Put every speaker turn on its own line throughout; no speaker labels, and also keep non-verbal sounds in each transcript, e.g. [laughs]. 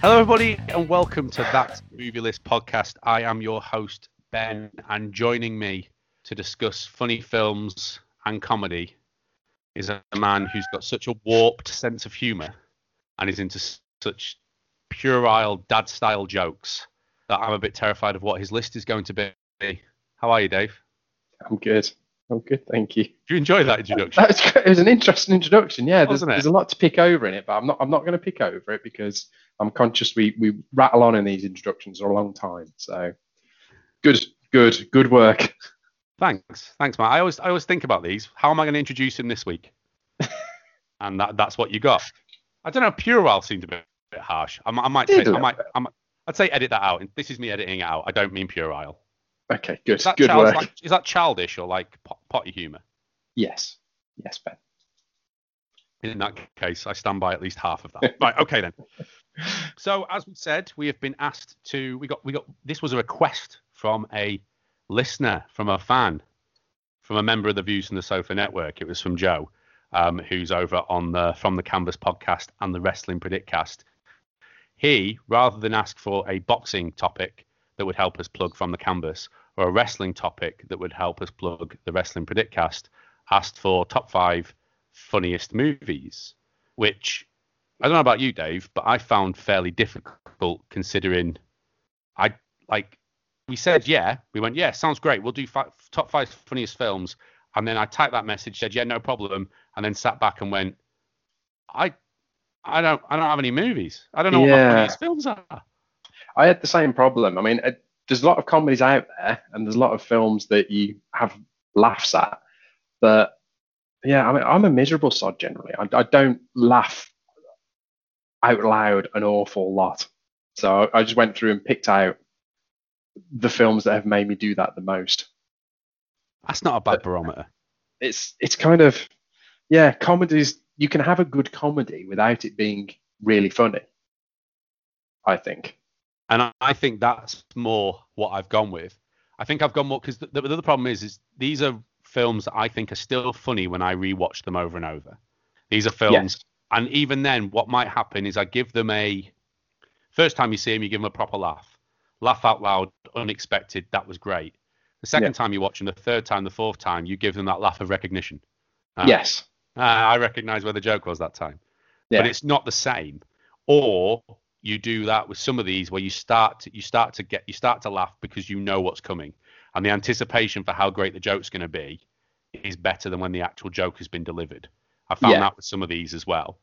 Hello, everybody, and welcome to That Movie List podcast. I am your host, Ben, and joining me to discuss funny films and comedy is a man who's got such a warped sense of humour and is into such puerile dad style jokes that I'm a bit terrified of what his list is going to be. How are you, Dave?
I'm good. I'm good, thank you.
Do you enjoy that introduction?
That was, it was an interesting introduction. Yeah, there's,
Wasn't it?
there's a lot to pick over in it, but I'm not. I'm not going to pick over it because I'm conscious we we rattle on in these introductions for a long time. So, good, good, good work.
Thanks, thanks, Matt. I always, I always think about these. How am I going to introduce him this week? [laughs] and that, that's what you got. I don't know. Puerile seemed a bit, bit harsh. I, I might,
Did
say,
a
I might. I might, I'd say edit that out. This is me editing it out. I don't mean puerile.
Okay, good,
Is that,
good work.
like- is that childish or like pot, potty humour?
Yes, yes, Ben.
In that case, I stand by at least half of that. [laughs] right. Okay then. So as we said, we have been asked to. We got. We got. This was a request from a listener, from a fan, from a member of the Views from the Sofa Network. It was from Joe, um, who's over on the From the Canvas podcast and the Wrestling Predictcast. He, rather than ask for a boxing topic that would help us plug From the Canvas or a wrestling topic that would help us plug the Wrestling Predictcast, asked for top five funniest movies, which I don't know about you, Dave, but I found fairly difficult considering I like we said yeah, we went yeah, sounds great. We'll do top five funniest films, and then I typed that message, said yeah, no problem, and then sat back and went, I, I don't, I don't have any movies. I don't know what my funniest films are.
I had the same problem. I mean, uh, there's a lot of comedies out there, and there's a lot of films that you have laughs at. But yeah, I mean, I'm a miserable sod generally. I, I don't laugh out loud an awful lot. So I just went through and picked out the films that have made me do that the most.
That's not a bad barometer.
It's it's kind of yeah, comedies. You can have a good comedy without it being really funny. I think.
And I, think that's more what I've gone with. I think I've gone more because the, the other problem is, is these are films that I think are still funny when I rewatch them over and over. These are films,
Yes.
and even then, what might happen is I give them a first time you see them, you give them a proper laugh, laugh out loud, unexpected. That was great. The second
Yeah.
time you watch them, the third time, the fourth time, you give them that laugh of recognition. Ah,
yes.
Ah, I recognise where the joke was that time
Yeah.
but it's not the same. Or you do that with some of these where you start to, you start to get you start to laugh because you know what's coming, and the anticipation for how great the joke's going to be is better than when the actual joke has been delivered. I found
Yeah.
that with some of these as well.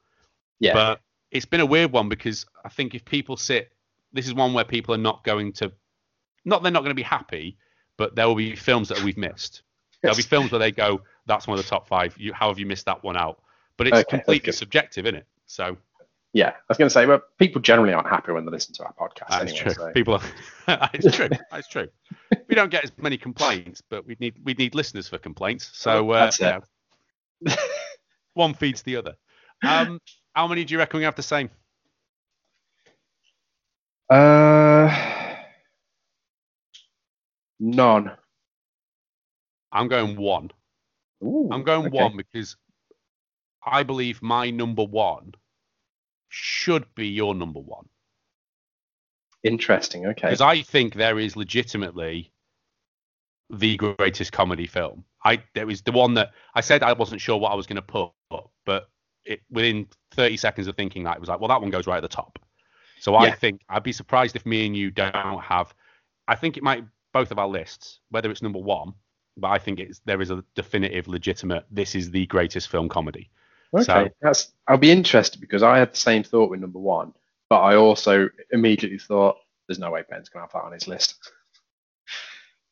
yeah.
But it's been a weird one because I think if people sit, this is one where people are not going to, not they're not going to be happy, but there will be films that we've missed. There'll be films where they go, that's one of the top five. You, how have you missed that one out? But it's
Okay,
completely subjective, isn't it? So
Yeah, I was going to say, well, people generally aren't happy when they listen to our podcast
That's
anyway.
true.
So.
People are. [laughs] it's true. That's true. We don't get as many complaints, but we need we need listeners for complaints. So uh,
That's it.
one feeds the other. Um, how many do you reckon we have the same?
Uh, none.
I'm going one.
Ooh,
I'm going
okay.
one because I believe my number one should be your number one
Interesting. Okay.
because I think there is legitimately the greatest comedy film. I there was the one that I said I wasn't sure what I was going to put, but it, within 30 seconds of thinking that it was like, well, that one goes right at the top. So I think I'd be surprised if me and you don't have. I think it might both of our lists, whether it's number one, but I think it's there is a definitive, legitimate. This is the greatest film comedy.
Okay.
so-
That's. I'll be interested because I had the same thought with number one, but I also immediately thought, "There's no way Ben's going to have that on his list."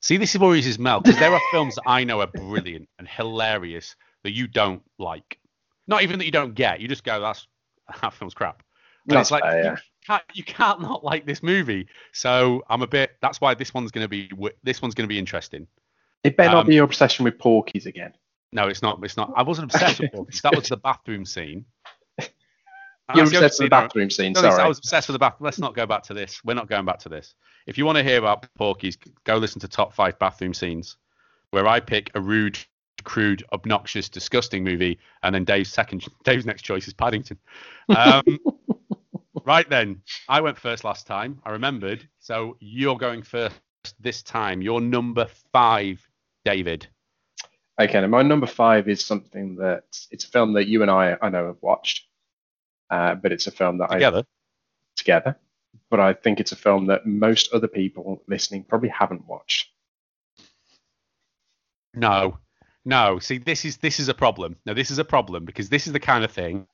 See, this is what worries Mel because there are [laughs] films that I know are brilliant and hilarious that you don't like. Not even that you don't get. You just go, "That's that film's crap." And
That's
it's like
fair,
you
yeah.
can't you can't not like this movie. So I'm a bit. That's why this one's gonna be this one's gonna be interesting.
It better
Um,
not be your obsession with Porky's again.
No, it's not. It's not. I wasn't obsessed with Porky's. That was the bathroom scene. [laughs]
You're
that's the only
obsessed with the bathroom scene.
This- I was obsessed with the bath. Let's not go back. to this. We're not going back to this. If you want to hear about Porky's, go listen to top five bathroom scenes, where I pick a rude, crude, obnoxious, disgusting movie, and then Dave's second, [laughs] Dave's next choice is Paddington. Um, [laughs] right then, I went first last time. I remembered. So you're going first this time. You're number five, David.
Okay, now my number five is something that it's a film that you and I I know have watched, uh, but it's a film that I
Together.
together. But I think it's a film that most other people listening probably haven't watched.
No, no. See, this is this is a problem. Now, this is a problem because this is the kind of thing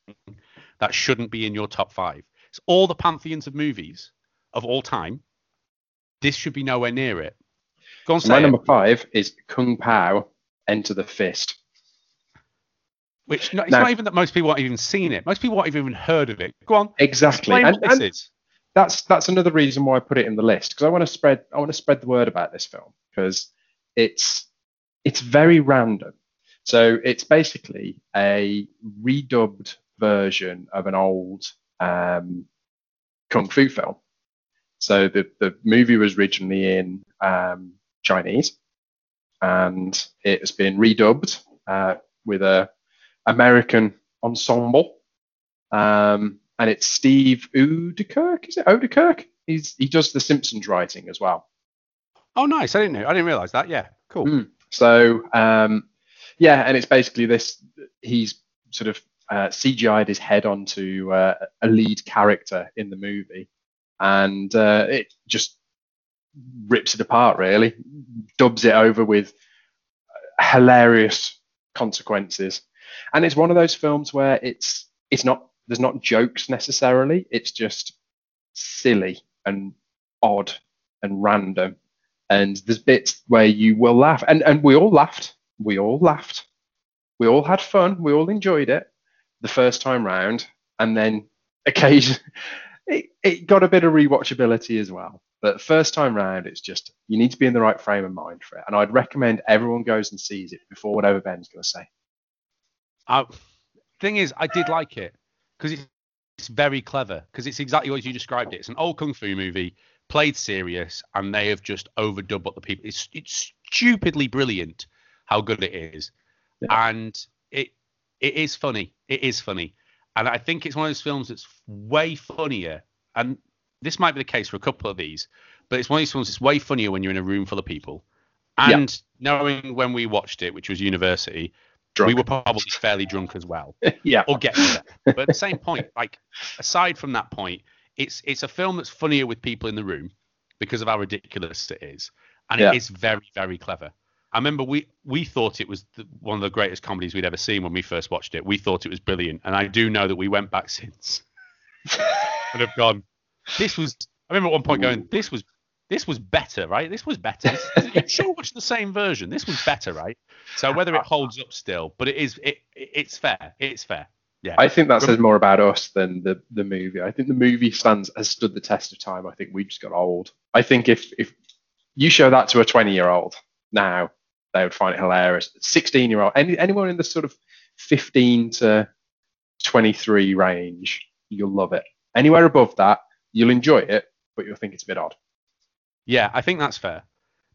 that shouldn't be in your top five. It's all the pantheons of movies of all time. This should be nowhere near it. Go on,
So my
it.
number five is Kung Pao Enter the Fist.
Which no, it's
No.
not even that most people haven't even seen it. Most people haven't even heard of it. Go on.
Exactly. And,
what
and
is.
that's that's another reason why I put it in the list because I want to spread I want to spread the word about this film because it's it's very random. So it's basically a redubbed version of an old um, kung fu film. So the the movie was originally in um, Chinese, and it has been redubbed uh, with a American ensemble. Um, and it's Steve Oedekerk. Is it Odekirk? He's he does the Simpsons writing as well.
Oh, nice. I didn't know. I didn't realize that. Yeah. Cool.
Mm. So um, yeah, and it's basically this. He's sort of uh, CGI'd his head onto uh, a lead character in the movie, and uh, it just rips it apart. Really, dubs it over with hilarious consequences, and it's one of those films where it's it's not there's not jokes necessarily. It's just silly and odd and random. And there's bits where you will laugh. And and we all laughed. We all laughed. We all had fun. We all enjoyed it the first time round. And then occasion [laughs] it, it got a bit of rewatchability as well but first time round it's just you need to be in the right frame of mind for it and i'd recommend everyone goes and sees it before whatever ben's going to say
I, thing is, I did like it because it's, it's very clever. Because it's exactly what you described it. It's an old kung fu movie, played serious, and they have just overdubbed what the people. It's it's stupidly brilliant how good it is,
Yeah.
and it it is funny. It is funny, and I think it's one of those films that's way funnier. And this might be the case for a couple of these, but it's one of these films that's way funnier when you're in a room full of people. And knowing when we watched it, which was university,
Drunk.
we were probably fairly drunk as well [laughs]
yeah
or getting there. But at the same point, like aside from that point, it's it's a film that's funnier with people in the room because of how ridiculous it is, and
Yeah.
it is very very clever. I remember we we thought it was the, one of the greatest comedies we'd ever seen when we first watched it. We thought it was brilliant, and I do know that we went back [laughs] since and have gone. This was. I remember at one point going, "This was." This was better, right? This was better. You sure watched the same version. This was better, right? So whether it holds up still, but it is it, it it's fair. It's fair. Yeah.
I think that says more about us than the, the movie. I think the movie stands has stood the test of time. I think we just got old. I think if if you show that to a 20 year old now, they would find it hilarious. 16 year old, any, anyone in the sort of 15 to 23 range, you'll love it. Anywhere above that, you'll enjoy it, but you'll think it's a bit odd.
Yeah, I think that's fair.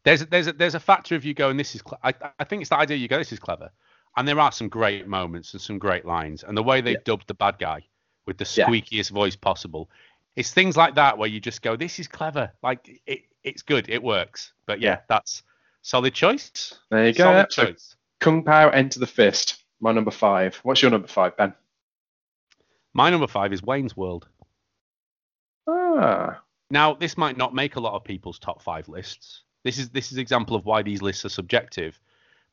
There's a, there's a, there's a factor of you going, this is. Cle- I, I think it's the idea you go, this is clever, and there are some great moments and some great lines, and the way they
Yeah.
dubbed the bad guy with the
Yeah.
squeakiest voice possible. It's things like that where you just go, this is clever. Like it, it's good, it works. But yeah,
Yeah.
that's solid choice.
There you go.
Solid
So
choice.
Kung Pao Enter the Fist, my number five. What's your number five, Ben?
My number five is Wayne's World.
Ah,
Now, this might not make a lot of people's top five lists. This is this is example of why these lists are subjective.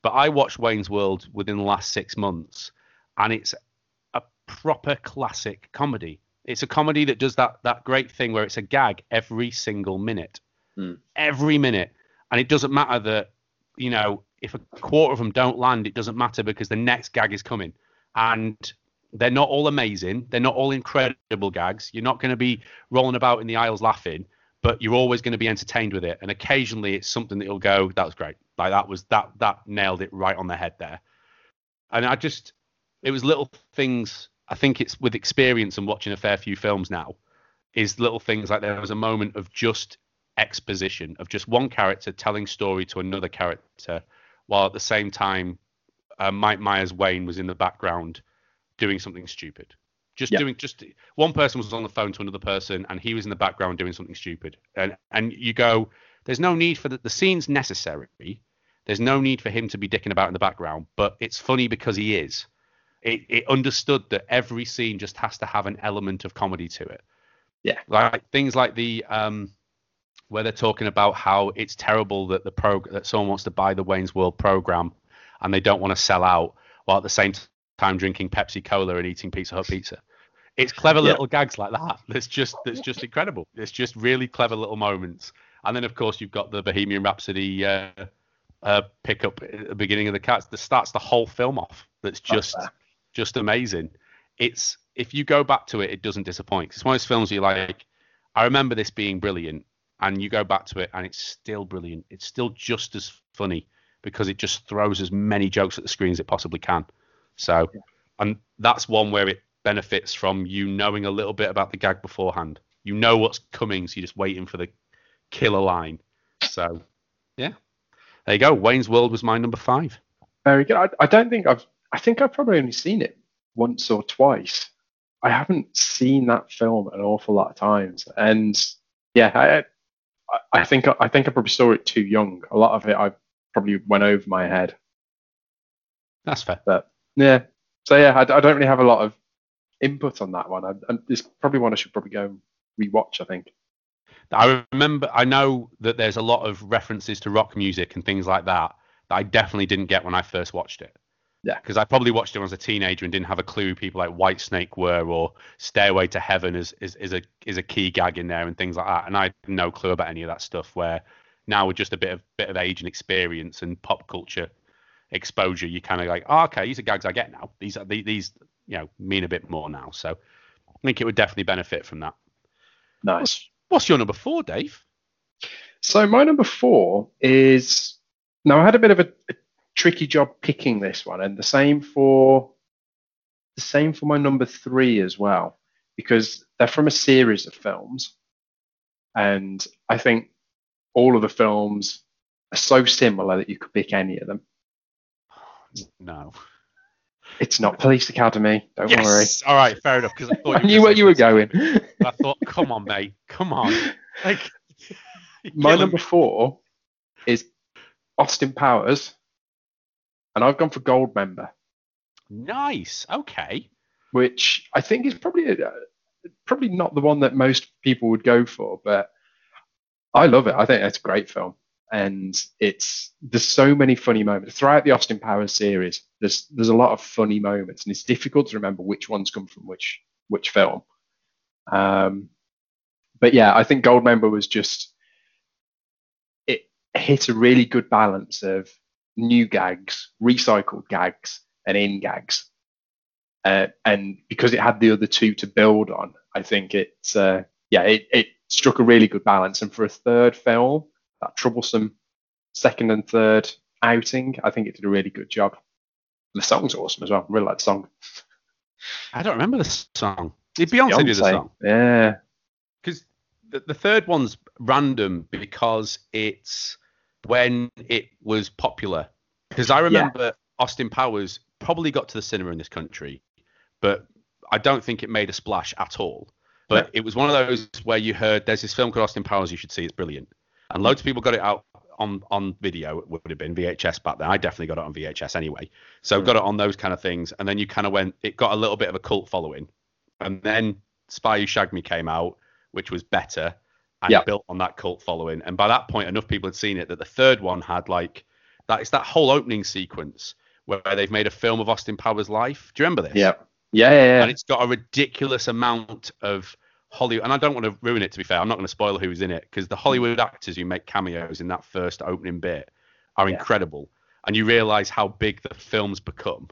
But I watched Wayne's World within the last six months, and it's a proper classic comedy. It's a comedy that does that that great thing where it's a gag every single minute,
Hmm.
every minute, and it doesn't matter that you know if a quarter of them don't land, it doesn't matter because the next gag is coming, and they're not all amazing. They're not all incredible gags. You're not going to be rolling about in the aisles laughing, but you're always going to be entertained with it. And occasionally it's something that you'll go, that was great. Like that was that that nailed it right on the head there. And I just it was little things I think it's with experience and watching a fair few films now, is little things like there was a moment of just exposition of just one character telling story to another character, while at the same time, uh, Mike Myers Wayne was in the background doing something stupid. Just
Yeah.
doing just one person was on the phone to another person and he was in the background doing something stupid. And and you go, there's no need for the, the scene's necessary. There's no need for him to be dicking about in the background, but it's funny because he is. It, it understood that every scene just has to have an element of comedy to it.
Yeah.
Like things like the um where they're talking about how it's terrible that the pro that someone wants to buy the Wayne's World program and they don't want to sell out while at the same time drinking Pepsi Cola and eating Pizza Hut pizza. It's clever
Yeah.
little gags like that. That's just that's just incredible. It's just really clever little moments. And then of course you've got the Bohemian Rhapsody uh, uh, pickup at the beginning of the cats that starts the whole film off. That's just just amazing. It's if you go back to it, it doesn't disappoint. It's one of those films you like. I remember this being brilliant, and you go back to it, and it's still brilliant. It's still just as funny because it just throws as many jokes at the screen as it possibly can. So, and that's one where it benefits from you knowing a little bit about the gag beforehand. You know what's coming, so you're just waiting for the killer line. So, yeah, there you go. Wayne's World was my number five.
Very good. I, I don't think I've. I think I've probably only seen it once or twice. I haven't seen that film an awful lot of times, and yeah, I, I- I think I think I probably saw it too young. A lot of it I probably went over my head.
That's fair.
But yeah, so yeah, I, I don't really have a lot of input on that one. I, and it's probably one I should probably go and rewatch. I think.
I remember, I know that there's a lot of references to rock music and things like that that I definitely didn't get when I first watched it.
Yeah.
Because I probably watched it when I was a teenager and didn't have a clue who people like Whitesnake were or Stairway to Heaven is, is, is a is a key gag in there and things like that. And I had no clue about any of that stuff. Where now with just a bit of bit of age and experience and pop culture exposure, you kind of like, oh, okay, these are gags I get now. These are these, these you know mean a bit more now. So I think it would definitely benefit from that.
Nice.
What's your number four, Dave?
So my number four is now I had a bit of a, a tricky job picking this one, and the same for the same for my number three as well, because they're from a series of films, and I think all of the films are so similar that you could pick any of them.
No.
It's not Police Academy, don't worry.
yes. All right. Fair enough. Because I thought. [laughs]
I
you
knew where you were going.
I thought, come on, mate. Come on. [laughs] Like, [laughs]
My number
me.
four is Austin Powers, and I've gone for Goldmember.
Nice. Okay.
which I think is probably a, probably not the one that most people would go for, but I love it. I think it's a great film, and it's there's so many funny moments throughout the Austin Powers series. There's there's a lot of funny moments, and it's difficult to remember which ones come from which which film. Um, but yeah, I think Goldmember was just it hit a really good balance of new gags, recycled gags, and in gags. Uh, and because it had the other two to build on, I think it's uh, yeah, it, it struck a really good balance. And for a third film, that troublesome second and third outing, I think it did a really good job. And the song's awesome as well. I really like the song.
I don't remember the song. Did Beyonce, do the song?
Yeah,
Because the, the third one's random because it's when it was popular. Because I remember Austin Powers probably got to the cinema in this country, but I don't think it made a splash at all. But
No.
it was one of those where you heard there's this film called Austin Powers you should see. It's brilliant, and loads of people got it out on on video. It would have been VHS back then. I definitely got it on VHS anyway. So
Mm.
got it on those kind of things, and then you kind of went. It got a little bit of a cult following, and then Spy Who Shagged Me came out, which was better and
Yeah.
built on that cult following. And by that point, enough people had seen it that the third one had like that. It's that whole opening sequence where they've made a film of Austin Powers' life. Do you remember this?
yeah, yeah, yeah. yeah.
And it's got a ridiculous amount of Hollywood. And I don't want to ruin it. To be fair, I'm not going to spoil who's in it because the Hollywood actors who make cameos in that first opening bit are
Yeah.
incredible. And you realise how big the film's become.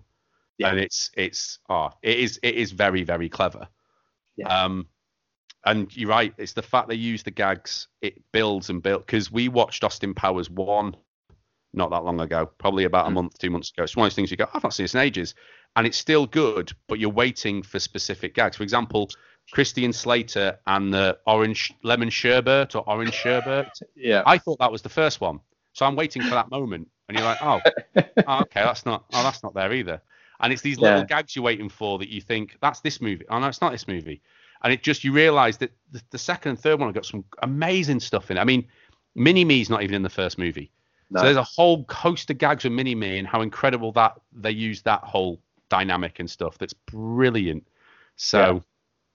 Yeah.
And it's it's oh, it is it is very very clever.
Yeah.
Um, and you're right. It's the fact they use the gags. It builds and builds because we watched Austin Powers one not that long ago, probably about a
Mm.
month, two months ago. It's one of those things you go, I've not seen this in ages. and it's still good, but you're waiting for specific gags. For example, Christian Slater and the orange lemon sherbet or orange sherbet.
Yeah.
I thought that was the first one, so I'm waiting for that moment, and you're like, oh, [laughs] oh okay, that's not, oh, that's not there either. And it's these little gags you're waiting for that you think that's this movie. Oh no, it's not this movie. And it just you realise that the, the second and third one have got some amazing stuff in it. I mean, Mini Me's not even in the first movie.
No.
So there's a whole host of gags with Mini Me and how incredible that they use that whole dynamic and stuff. That's brilliant. So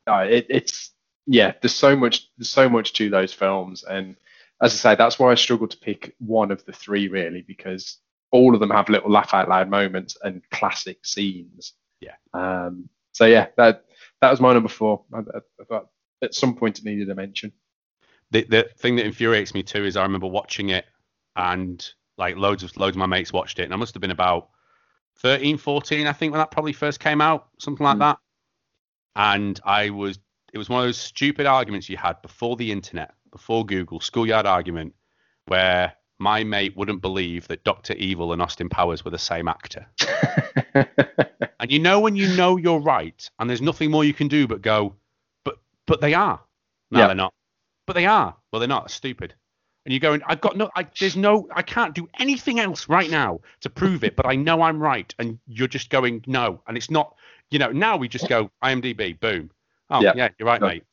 It, it's yeah. There's so much. There's so much to those films, and as I say, that's why I struggle to pick one of the three really because all of them have little laugh out loud moments and classic scenes.
Yeah.
Um. So yeah, that that was my number four. I, I, I thought at some point it needed a mention.
the the thing that infuriates me too is I remember watching it and like loads of loads of my mates watched it and I must have been about 13 14 I think when that probably first came out something like
Mm.
that and I was it was one of those stupid arguments you had before the internet before Google schoolyard argument where my mate wouldn't believe that Dr. Evil and Austin Powers were the same actor. [laughs] And you know when you know you're right and there's nothing more you can do but go but but they are. No
Yeah.
they're not. But they are. Well they're not. Stupid. And you're going i've got no I, there's no i can't do anything else right now to prove it but i know i'm right and you're just going no. And it's not you know now we just go imdb boom oh
Yeah.
yeah, you're right mate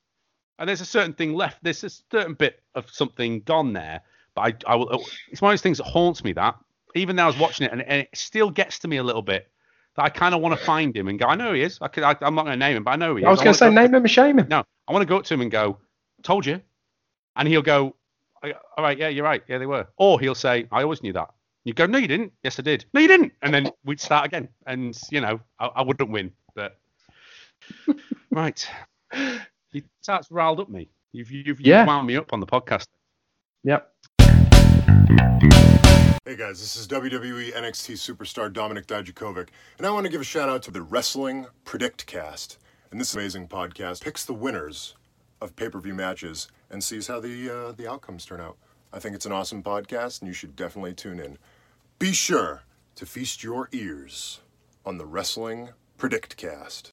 and there's a certain thing left there's a certain bit of something gone there but i, I will it's one of those things that haunts me that even though i was watching it and, and it still gets to me a little bit that i kind of want to find him and go i know he is I could, I, i'm not going to name him but i know he is
I was going
wanna
say name him and shame him.
no, I want to go up to him and go, "Told you," and he'll go, "All right, yeah, you're right, yeah, they were." Or he'll say, "I always knew that." You go, "No, you didn't." Yes, I did. No, you didn't. And then we'd start again, and you know, I, I wouldn't win, [laughs] right. He starts riled up me. You've you've, you've
Yeah.
wound me up on the podcast.
Yep.
Hey guys, this is WWE NXT superstar Dominik Dijakovic, and I want to give a shout out to the Wrestling Predictcast. And this amazing podcast picks the winners of pay-per-view matches and sees how the uh, the outcomes turn out. I think it's an awesome podcast, and you should definitely tune in. Be sure to feast your ears on the Wrestling Predictcast.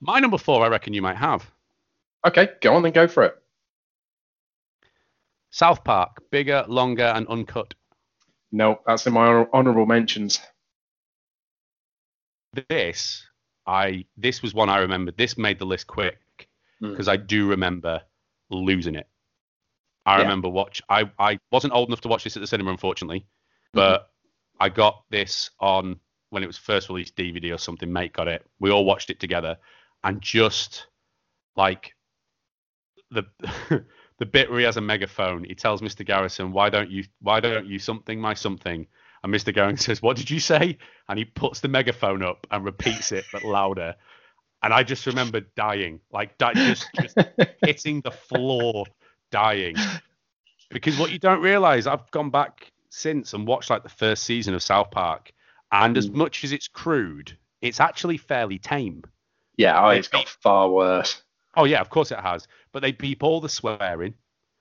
My number four, I reckon you might have
Okay, go on then, go for it.
South Park, bigger, longer, and uncut.
No, that's in my honourable mentions.
This, I this was one I remembered. This made the list quick
Mm.
because I do remember losing it. I
Yeah.
remember watch. I I wasn't old enough to watch this at the cinema, unfortunately, but I got this on when it was first released DVD or something. Mate got it. We all watched it together, and just like the [laughs] the bit where he has a megaphone, he tells Mr. Garrison, "Why don't you why don't you something my something?" And Mr. Garrison [laughs] says, "What did you say?" And he puts the megaphone up and repeats it but louder. And I just remember dying, like di- just just [laughs] hitting the floor, dying. Because what you don't realize, I've gone back since and watched like the first season of South Park, and as
Mm.
much as it's crude, it's actually fairly tame.
Yeah, oh, it's got far worse.
Oh yeah, of course it has. But they beep all the swearing.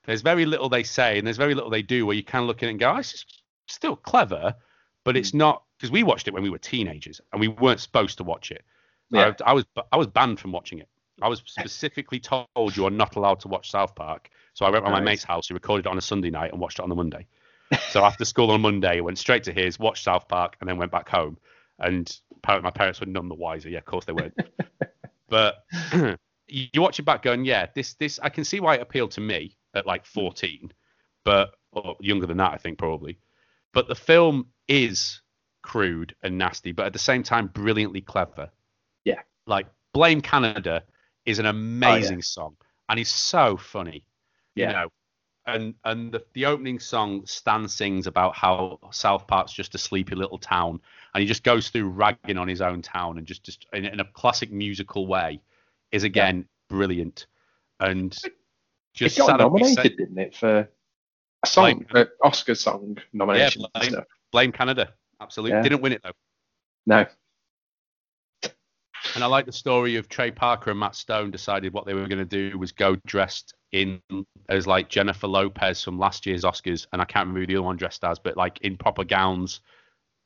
There's very little they say, and there's very little they do where you can look at it and go, oh, "This is still clever," but it's not because we watched it when we were teenagers and we weren't supposed to watch it.
Yeah.
I, I was I was banned from watching it. I was specifically told you are not allowed to watch South Park. So I went to my mate's house. He recorded it on a Sunday night and watched it on the Monday. So after school on Monday, I went straight to his, watched South Park, and then went back home. And apparently my parents were none the wiser. Yeah, of course they weren't. [laughs] but [clears throat] you watch it back going, yeah, this this I can see why it appealed to me at like hmm. 14, but or younger than that, I think probably. But the film is crude and nasty, but at the same time brilliantly clever.
Yeah.
Like Blame Canada is an oh, amazing song and he's so funny.
Yeah.
You know. And and the, the opening song Stan sings about how South Park's just a sleepy little town and he just goes through ragging on his own town and just just in, in a classic musical way is again brilliant. And just
it got nominated,
beside-
didn't it, for a song,
Like-
uh, Oscar song nomination? and
Blame- Blame Canada. Absolutely.
Yeah.
Didn't win it though.
No.
And I like the story of Trey Parker and Matt Stone decided what they were going to do was go dressed in as like Jennifer Lopez from last year's Oscars, and I can't remember who the other one dressed as, but like in proper gowns,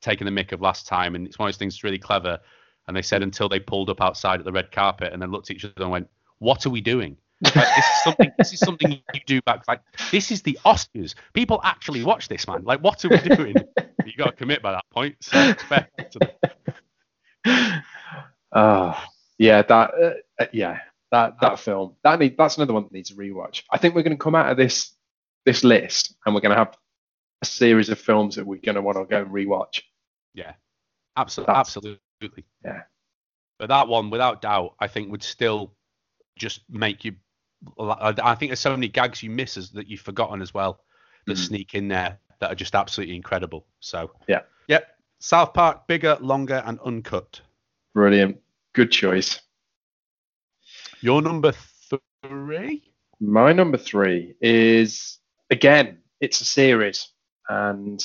taking the mick of last time, and it's one of those things that's really clever. And they said until they pulled up outside at the red carpet and then looked at each other and went, "What are we doing?" Like, this is something. This is something you do back. Like this is the Oscars. People actually watch this, man. Like, what are we doing? you got to commit by that point. So [laughs]
Oh, yeah, that uh, uh, yeah, that that film. That need that's another one that needs a rewatch. I think we're going to come out of this this list and we're going to have a series of films that we're going to want to go and rewatch.
Yeah, absolutely,
That's-
absolutely.
Yeah.
But that one, without doubt, I think would still just make you. I think there's so many gags you miss as, that you've forgotten as well that
Mhm.
sneak in there that are just absolutely incredible. So
Yeah.
yep. South Park, bigger, longer, and uncut.
Brilliant, good choice.
Your number three.
My number three is again, it's a series, and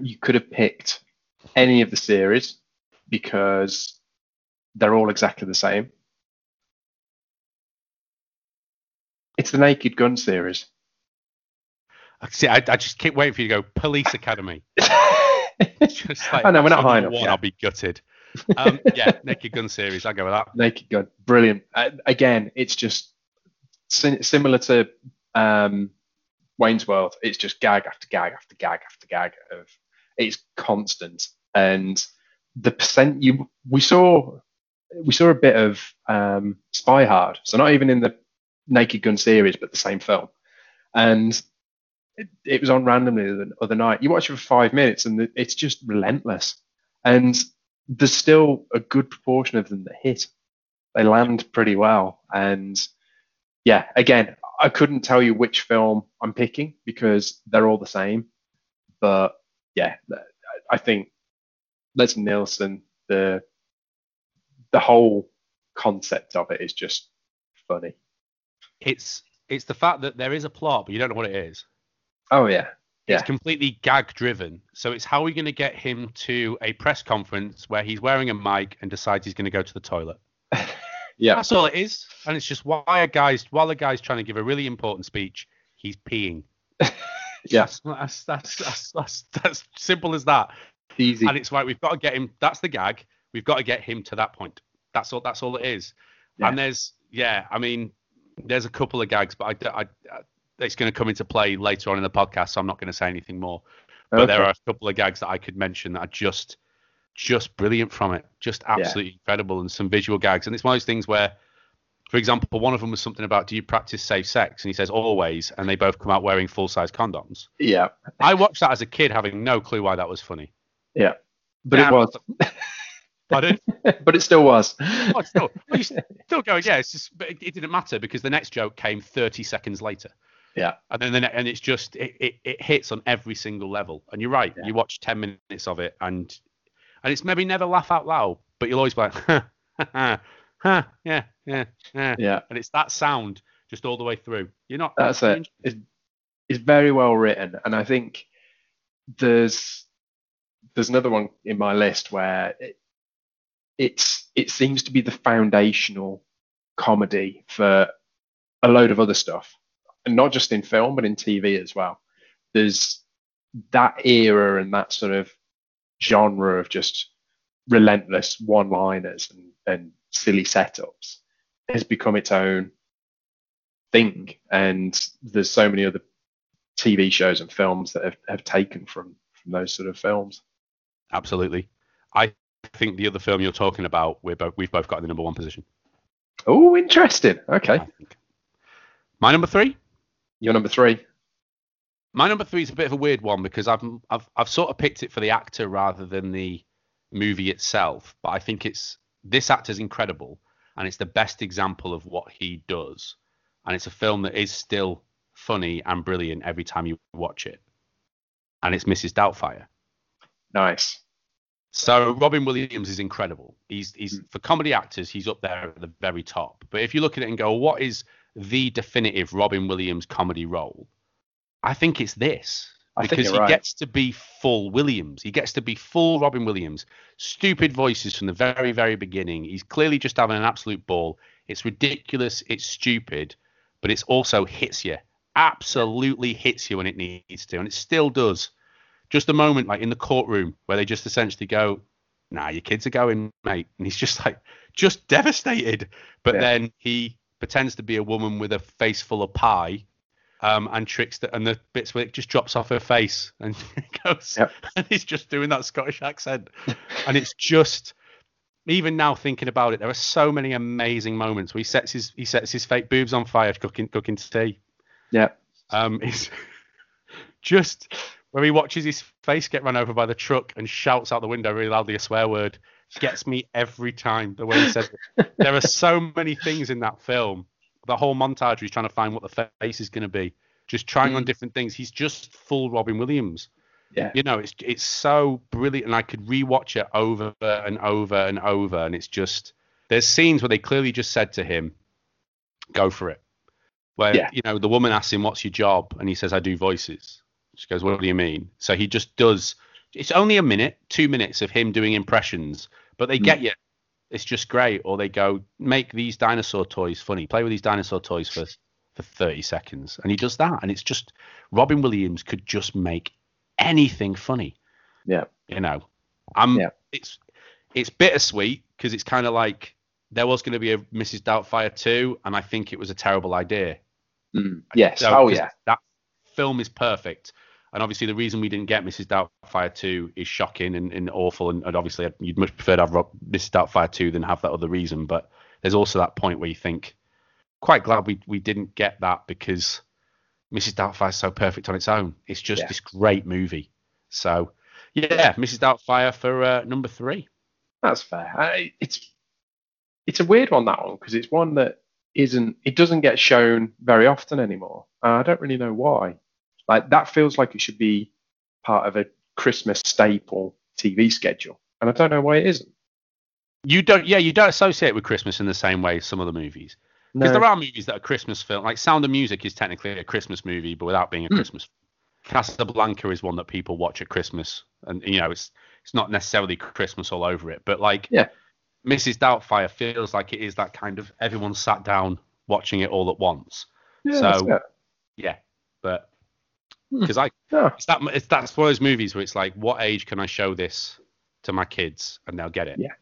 you could have picked any of the series because they're all exactly the same. It's the Naked Gun series.
See, I, I just keep waiting for you to go Police Academy. [laughs] Just like
I know, we're not high enough
One,
yet.
I'll be gutted. Um, [laughs] yeah, Naked Gun series. I'll go with that.
Naked Gun, brilliant. Uh, again, it's just si- similar to um, Wayne's World. It's just gag after gag after gag after gag of it's constant, and the percent you we saw we saw a bit of um, Spy Hard, so not even in the Naked Gun series, but the same film, and it, it was on randomly the other night. You watch it for five minutes, and it's just relentless, and there's still a good proportion of them that hit. They land pretty well, and yeah, again, I couldn't tell you which film I'm picking because they're all the same. But yeah, I think Leslie Nielsen, the the whole concept of it is just funny.
It's it's the fact that there is a plot, but you don't know what it is.
Oh yeah,
It's completely gag driven. So it's how are we going to get him to a press conference where he's wearing a mic and decides he's going to go to the toilet? [laughs]
yeah,
That's all it is. And it's just why a guy's while a guy's trying to give a really important speech, he's peeing. [laughs]
yeah,
That's that's that's that's, that's, that's simple as that.
easy.
And it's like we've got to get him. That's the gag. We've got to get him to that point. That's all. That's all it is.
Yeah.
And there's yeah. I mean, there's a couple of gags, but I, I, I it's going to come into play later on in the podcast, so I'm not going to say anything more. But there are a couple of gags that I could mention that are just just brilliant from it, just absolutely incredible, and some visual gags. And it's one of those things where, for example, one of them was something about do you practice safe sex, and he says always, and they both come out wearing full size condoms.
yeah,
I watched that as a kid, having no clue why that was funny.
yeah. But
Yeah.
it was. [laughs]
Pardon? [laughs]
but it still was.
Oh, still, well, still going, yeah. It's just, but it, it didn't matter because the next joke came 30 seconds later,
Yeah,
and then the and it's just it, it, it hits on every single level. And you're right,
Yeah.
you watch 10 minutes of it, and and it's maybe never laugh out loud, but you'll always be like, [laughs] huh, huh, huh, yeah, yeah, yeah,
yeah.
and it's that sound just all the way through. You're not.
That's it. It's, it's very well written, and I think there's there's another one in my list where it, it's it seems to be the foundational comedy for a load of other stuff, and not just in film but in TV as well. There's that era and that sort of genre of just relentless one-liners and, and silly setups has become its own thing and there's so many other TV shows and films that have, have taken from from those sort of films.
Absolutely. I think the other film you're talking about, we're both, we've both got in the number one position.
Oh, interesting. Okay,
My number three.
You're number three.
My number three is a bit of a weird one because I've I've I've sort of picked it for the actor rather than the movie itself. But I think it's this actor's incredible, and it's the best example of what he does. And it's a film that is still funny and brilliant every time you watch it. And it's Mrs. Doubtfire.
Nice.
So Robin Williams is incredible. He's he's
Mm.
for comedy actors, he's up there at the very top. But if you look at it and go, what is the definitive Robin Williams comedy role? I think it's this.
I
because he
right.
gets to be full Williams. He gets to be full Robin Williams. Stupid voices from the very, very beginning. He's clearly just having an absolute ball. It's ridiculous. It's stupid, but it's also hits you. Absolutely hits you when it needs to, and it still does just a moment like in the courtroom where they just essentially go, "Nah, your kids are going, mate," and he's just like just devastated. But
Yeah.
then he pretends to be a woman with a face full of pie. Um, and tricks the, and the bits where it just drops off her face and [laughs] goes
Yep. [laughs]
and he's just doing that Scottish accent and it's just even now thinking about it there are so many amazing moments where he sets his he sets his fake boobs on fire cooking cooking tea
Yeah.
um it's [laughs] just where he watches his face get run over by the truck and shouts out the window really loudly a swear word gets me every time the way he says it there are so many things in that film the whole montage where he's trying to find what the face is going to be just trying on
Mm.
different things he's just full robin williams
Yeah.
you know, it's it's so brilliant, and I could rewatch it over and over and over, and it's just there's scenes where they clearly just said to him, "Go for it." Where
Yeah.
you know the woman asks him, "What's your job?" and he says, "I do voices." She goes, "What do you mean?" So he just does. It's only a minute, two minutes of him doing impressions, but they
Mm.
get you. It's just great. Or they go, "Make these dinosaur toys funny. Play with these dinosaur toys for for 30 seconds," and he does that, and it's just Robin Williams could just make anything funny
Yeah.
you know i'm
Yeah.
it's it's bittersweet because it's kind of like there was going to be a mrs doubtfire 2 and i think it was a terrible idea
Mm. Yes.
So,
oh yeah.
that film is perfect and obviously the reason we didn't get mrs doubtfire 2 is shocking and, and awful and, and obviously you'd much prefer to have Rob, mrs doubtfire 2 than have that other reason but there's also that point where you think quite glad we, we didn't get that because mrs doubtfire is so perfect on its own it's just
Yeah.
this great movie so yeah mrs doubtfire for uh, number three
That's fair. I, it's it's a weird one that one because it's one that isn't it doesn't get shown very often anymore. Uh, I don't really know why. Like that feels like it should be part of a Christmas staple TV schedule, and I don't know why it isn't.
You don't, yeah, you don't associate with Christmas in the same way as some other movies. Because
No.
there are movies that are Christmas film, like Sound of Music is technically a Christmas movie, but without being a
Hmm.
Christmas. Casablanca is one that people watch at Christmas, and you know it's it's not necessarily Christmas all over it, but like
Yeah.
Mrs. Doubtfire feels like it is that kind of everyone sat down watching it all at once.
Yeah,
so- Yeah, but. Because I
No.
it's that it's that's one of those movies where it's like, what age can I show this to my kids and they'll get it?
Yeah.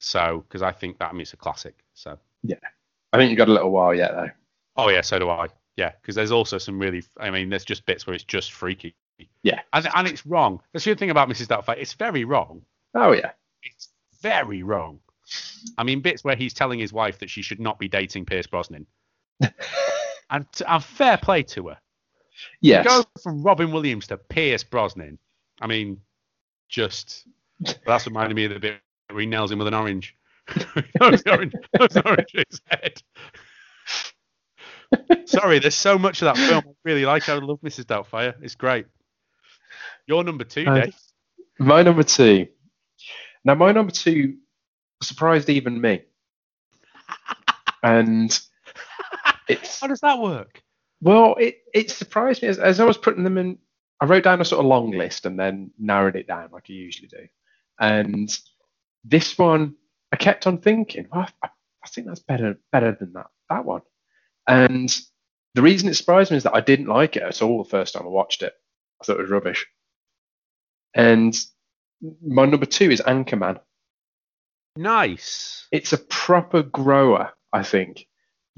So because I think that I mean it's a classic. So yeah,
I think you got a little while yet though.
oh yeah, so do I. Yeah, because there's also some really, I mean, there's just bits where it's just freaky.
Yeah.
And and it's wrong. That's the thing about Mrs. Doubtfire. It's very wrong.
Oh yeah.
It's very wrong. I mean, bits where he's telling his wife that she should not be dating Pierce Brosnan. [laughs] and, and fair play to her.
Yes.
Go from Robin Williams to Pierce Brosnan. I mean, just that's reminded me of the bit where he nails him with an orange. [laughs] Orange, orange his head. [laughs] Sorry, there's so much of that film I really like. I love Mrs. Doubtfire. It's great. Your number two,
Uh,
Dave.
My number two. Now, my number two surprised even me. [laughs] And it's
How does that work?
Well, it, it surprised me as, as I was putting them in. I wrote down a sort of long list and then narrowed it down like I usually do. And this one, I kept on thinking, well, I, I think that's better better than that that one. And the reason it surprised me is that I didn't like it at all the first time I watched it. I thought it was rubbish. And my number two is Anchorman.
Nice.
It's a proper grower, I think.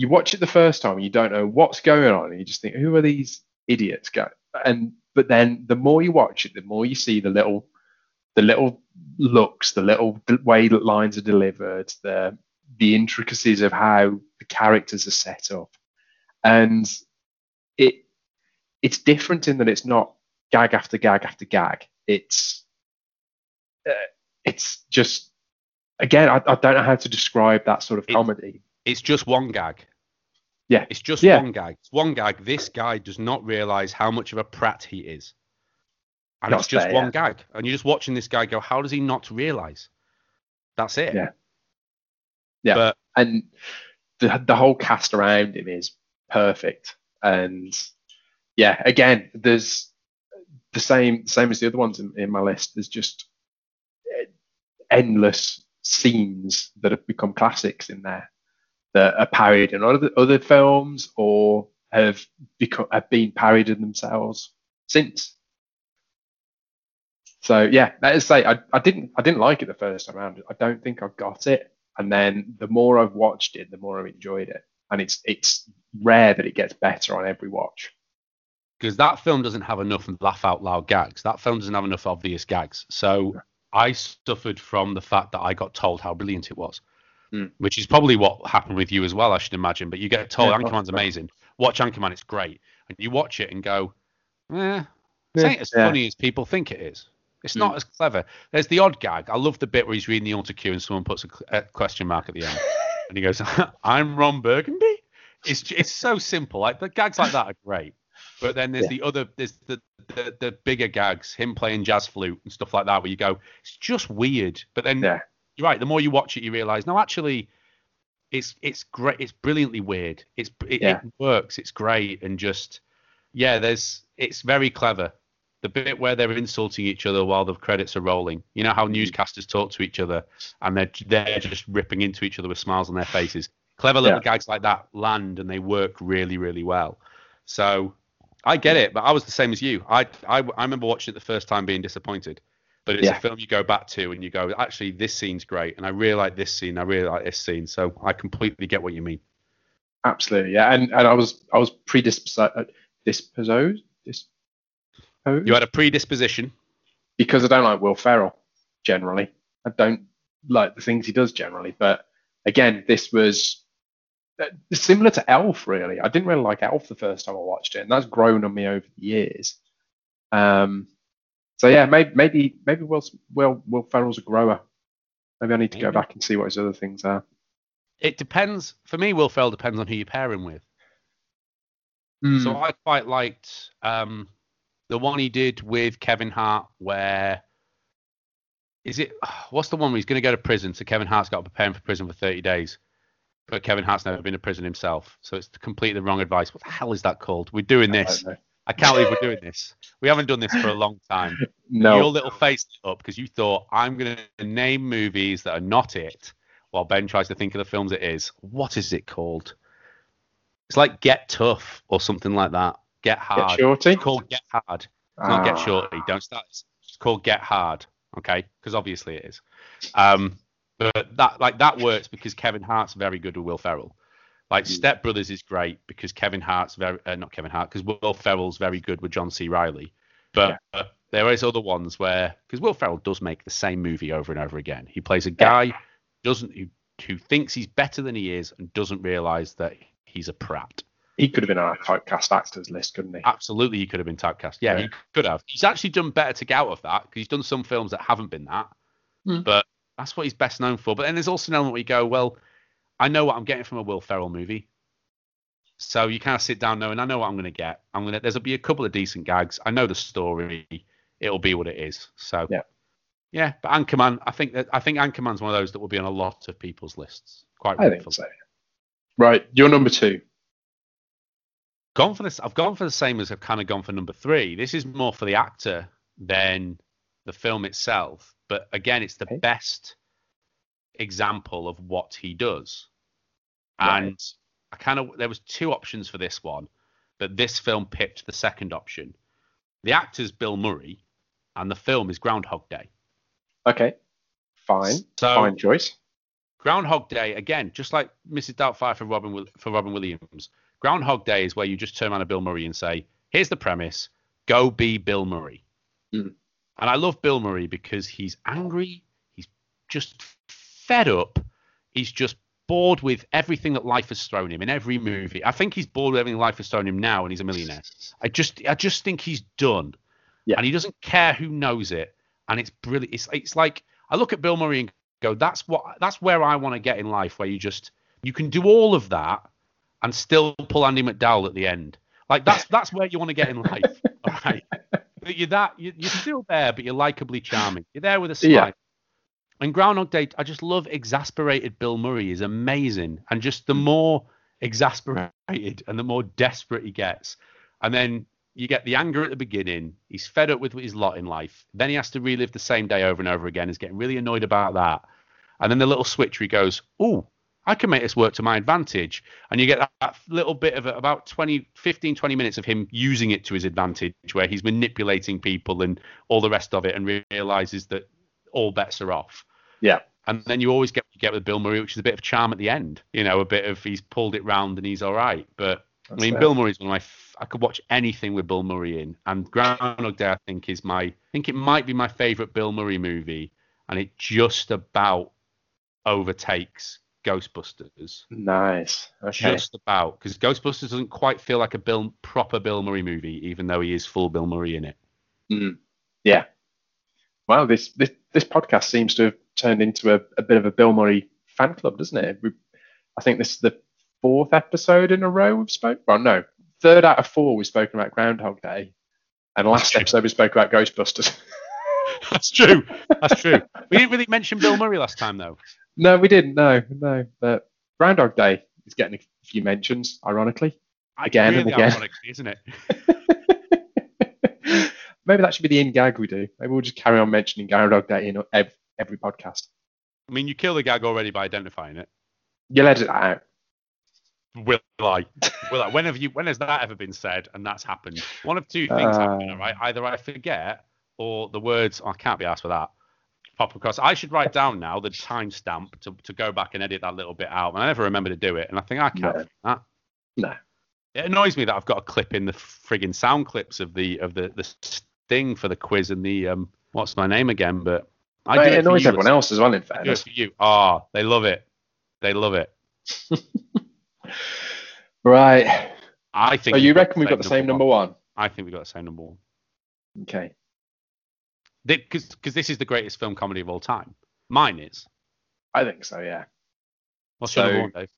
You watch it the first time, you don't know what's going on, and you just think, who are these idiots? Go and but then the more you watch it, the more you see the little, the little looks, the little way that lines are delivered, the the intricacies of how the characters are set up, and it it's different in that it's not gag after gag after gag. It's uh, it's just again, I, I don't know how to describe that sort of
It-
comedy.
It's just one gag.
Yeah.
It's just
Yeah.
one gag. It's one gag. This guy does not realize how much of a prat he is. And
That's
it's just
fair,
one
yeah.
gag. And you're just watching this guy go, how does he not realize? That's it.
Yeah. Yeah.
But
and the the whole cast around him is perfect. And yeah, again, there's the same same as the other ones in, in my list. There's just endless scenes that have become classics in there that are parodied in other other films or have become have been parodied themselves since. So yeah, let's say I, I didn't I didn't like it the first time around. I don't think I've got it. And then the more I've watched it, the more I've enjoyed it. And it's it's rare that it gets better on every watch.
Because that film doesn't have enough laugh out loud gags. That film doesn't have enough obvious gags. So I suffered from the fact that I got told how brilliant it was,
Mm.
which is probably what happened with you as well, I should imagine. But you get told
Yeah,
Anchorman's amazing. Watch Anchorman, it's great. And you watch it and go, eh,
Yeah,
ain't as
yeah.
funny as people think it is. It's
Mm.
not as clever. There's the odd gag. I love the bit where he's reading the autocue and someone puts a, question mark at the end. [laughs] and he goes, [laughs] I'm Ron Burgundy? It's, it's so simple. Like The gags like that are great. But then there's
Yeah.
the other, there's the, the, the bigger gags, him playing jazz flute and stuff like that, where you go, it's just weird. But then
Yeah.
You're right. The more you watch it, you realize, no, actually, it's it's great. It's brilliantly weird. It's it,
Yeah.
it works. It's great, and just yeah, there's it's very clever. The bit where they're insulting each other while the credits are rolling. You know how
Mm-hmm.
newscasters talk to each other and they're they're just ripping into each other with smiles on their [sighs] faces. Clever little
Yeah.
gags like that land and they work really really well. So I get it, but I was the same as you. I I, I remember watching it the first time being disappointed. But it's
Yeah.
a film you go back to and you go, actually, this scene's great, and I really like this scene. I really like this scene. So I completely get what you mean.
Absolutely, yeah. And and I was I was predisposed uh, disposed disposed
You had a predisposition.
because I don't like Will Ferrell generally. I don't like the things he does generally. But again, this was uh, similar to Elf. Really, I didn't really like Elf the first time I watched it, and that's grown on me over the years. Um, so yeah, maybe maybe maybe Will Will Will Ferrell's a grower. Maybe I need to go back and see what his other things are.
It depends. For me, Will Ferrell depends on who you pair him with. So
Hmm.
I quite liked um, the one he did with Kevin Hart, where is it? [sighs] What's the one where he's going to go to prison? So Kevin Hart's got to prepare him for prison for 30 days, but Kevin Hart's never been to prison himself, so it's completely the wrong advice. What the hell is that called? We're doing this. I can't believe we're [laughs] doing this. We haven't done this for a long time.
No,
Your little face up because you thought I'm going to name movies that are not it, while Ben tries to think of the films it is. What is it called? It's like Get Tough or something like that. Get Hard.
get shorty.
It's called Get Hard. It's not Get
Ah.
Shorty. Don't start. It's called Get Hard. Okay, because obviously it is. Um, but that like that works because Kevin Hart's very good with Will Ferrell. Like
Mm.
Step Brothers is great because Kevin Hart's very uh, not Kevin Hart because Will Ferrell's very good with John C. Reilly. But uh, there is other ones where because Will Ferrell does make the same movie over and over again. He plays a guy who doesn't who, who thinks he's better than he is and doesn't realize that he's a prat.
He could have been on our typecast actors list, couldn't he?
Absolutely, he could have been typecast. Yeah,
Yeah.
he could have. He's actually done better to get out of that because he's done some films that haven't been that.
Hmm.
But that's what he's best known for. But then there's also an element where you go, well, I know what I'm getting from a Will Ferrell movie. So you kind of sit down knowing I know what I'm going to get. I'm gonna there's be a couple of decent gags. I know the story. It'll be what it is. So
Yeah.
yeah. But Anchorman, I think that I think Anchorman's one of those that will be on a lot of people's lists. Quite
I think so. Right, you're number two.
gone for this. I've gone for the same as I've kind of gone for number three. This is more for the actor than the film itself. But again, it's the
Okay.
best example of what he does.
Right.
And I kind of there was two options for this one, but this film picked the second option. The actor's Bill Murray, and the film is Groundhog Day.
Okay, fine,
So
fine choice.
Groundhog Day again, just like Mrs. Doubtfire for Robin for Robin Williams. Groundhog Day is where you just turn around to Bill Murray and say, "Here's the premise: go be Bill Murray."
Mm.
And I love Bill Murray because he's angry, he's just fed up, he's just bored with everything that life has thrown him in every movie. I think he's bored with everything life has thrown him now, and he's a millionaire. I just, I just think he's done,
Yeah.
and he doesn't care who knows it, and it's brilliant. It's, it's like I look at Bill Murray and go, that's what, that's where I want to get in life, where you just, you can do all of that and still pull Andie MacDowell at the end. Like that's [laughs] that's where you want to get in life, all right? [laughs] But you're that you, you're still there, but you're likably charming. You're there with a smile.
Yeah.
And Groundhog Day, I just love exasperated Bill Murray is amazing, and just the more exasperated and the more desperate he gets, and then you get the anger at the beginning. He's fed up with his lot in life. Then he has to relive the same day over and over again. He's getting really annoyed about that, and then the little switch where he goes, "Ooh, I can make this work to my advantage. And you get that, that little bit of about 20, 15, 20 minutes of him using it to his advantage, where he's manipulating people and all the rest of it, and realizes that all bets are off.
Yeah.
And then you always get you get with Bill Murray, which is a bit of charm at the end. You know, a bit of he's pulled it round and he's all right. But
That's
I mean,
fair.
Bill Murray's one of my. f- I could watch anything with Bill Murray in, and Groundhog Day I think is my. I think it might be my favorite Bill Murray movie, and it just about overtakes Ghostbusters.
Nice. Okay.
Just about because Ghostbusters doesn't quite feel like a Bill proper Bill Murray movie, even though he is full Bill Murray in it.
Mm. Yeah. Well, this, this this podcast seems to have turned into a, a bit of a Bill Murray fan club, doesn't it? We, I think this is the fourth episode in a row we've spoken. Well, no, third out of four we've spoken about Groundhog Day, and last episode we spoke about Ghostbusters. [laughs]
That's true. That's true. We didn't really mention Bill Murray last time though.
no, we didn't. No, no. But Groundhog Day is getting a few mentions, ironically. Again and again.
ironically, isn't it? [laughs]
Maybe that should be the in gag we do. Maybe we'll just carry on mentioning Groundhog Day in every, every podcast.
I mean, you kill the gag already by identifying it.
You'll edit that out.
Will I? Will I? When have you? When has that ever been said? And that's happened. One of two things happen,
Uh.
all right? Either I forget, or the words. Oh, I can't be asked for that. Pop across. I should write down now the timestamp to, to go back and edit that little bit out. And I never remember to do it. And I think I can't.
No.
that.
No.
It annoys me that I've got a clip in the frigging sound clips of the of the the sting for the quiz and the um. What's my name again? But I
But
do
it
it
annoys everyone else as well, in fairness.
for you. Ah, they love it. They love it. [laughs]
Right.
I think.
So you reckon we've got the same number one?
I think we've got the same number one.
Okay.
Because this is the greatest film comedy of all time. Mine is.
I think so, yeah.
What's your number one, Dave?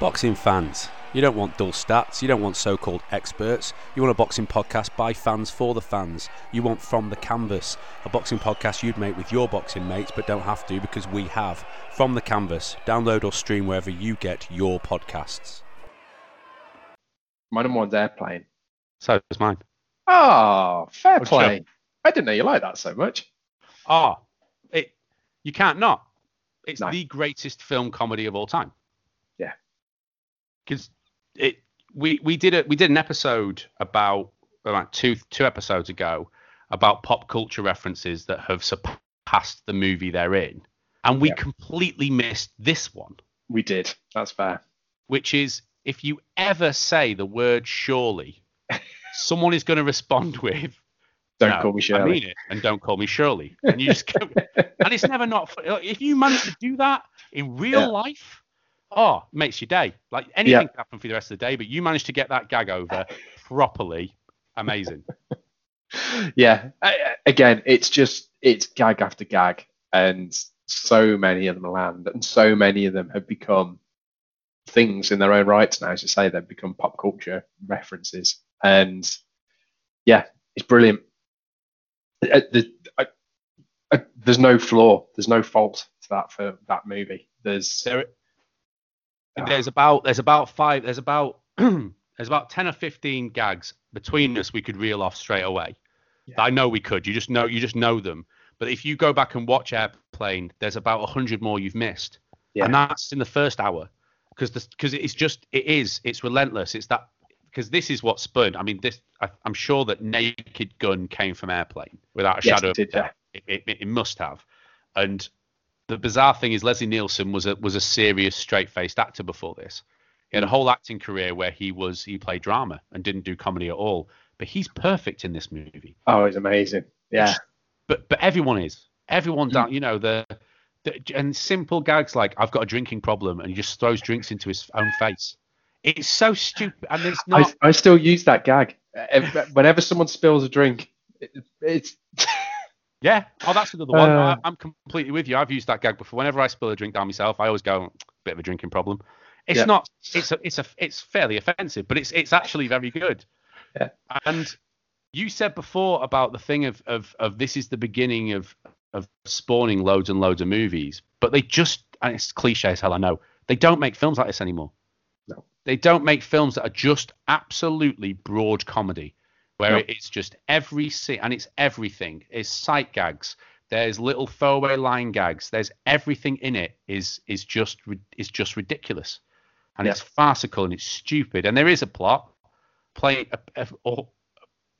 Boxing fans, you don't want dull stats, you don't want so called experts. You want a boxing podcast by fans for the fans. You want From the Canvas, a boxing podcast you'd make with your boxing mates but don't have to because we have. From the Canvas, download or stream wherever you get your podcasts.
My number one's Airplane.
So is mine.
Oh, fair play. I didn't know you liked that so much.
Ah, it. You can't not. It's
No.
the greatest film comedy of all time.
Yeah.
Because it. We we did a we did an episode about about two two episodes ago about pop culture references that have surpassed the movie they're in, and we
Yeah.
completely missed this one.
We did. That's fair.
which is if you ever say the word surely, someone is going to respond with,
Don't
"No,
call me Shirley.
I mean it, and don't call me Shirley. And you just go, and it's never not. If you manage to do that in real
Yeah.
life, oh, it makes your day. Like anything
Yeah.
can happen for the rest of the day, but you manage to get that gag over properly. Amazing. [laughs]
yeah. I- I- again, it's just it's gag after gag, and so many of them land, and so many of them have become things in their own rights now. As you say, they've become pop culture references, and yeah, it's brilliant. Uh, the- I- I- there's no flaw, there's no fault to that for that movie. There's
There. There's about there's about five there's about [clears throat] there's about ten or fifteen gags between us we could reel off straight away.
Yeah.
I know we could. You just know you just know them. But if you go back and watch Airplane, there's about a hundred more you've missed,
Yeah.
and that's in the first hour because because it's just it is it's relentless. It's that because this is what spurned. I mean, this I, I'm sure that Naked Gun came from Airplane without a
Yes,
shadow
it did, yeah.
It, it, it must have. And the bizarre thing is Leslie Nielsen was a was a serious straight faced actor before this. He had a whole acting career where he was he played drama and didn't do comedy at all. But he's perfect in this movie.
oh, it's amazing. Yeah,
But but everyone is. Everyone
Mm.
down you know the, the and simple gags like I've got a drinking problem and he just throws drinks into his own face. It's so stupid and there's not
I, I still use that gag. Whenever someone spills a drink, it, it's [laughs]
Yeah. Oh, that's another one.
Uh,
I, I'm completely with you. I've used that gag before. Whenever I spill a drink down myself, I always go, bit of a drinking problem. It's
Yeah.
not. It's a. It's a. It's fairly offensive, but it's it's actually very good.
Yeah.
And you said before about the thing of of of this is the beginning of of spawning loads and loads of movies, but they just and it's cliche as hell. I know they don't make films like this anymore.
No.
They don't make films that are just absolutely broad comedy where
No.
it's just every scene and it's everything. It's sight gags. There's little throwaway line gags. There's everything in it is is just is just ridiculous, and it's farcical and it's stupid. And there is a plot. Play a, a,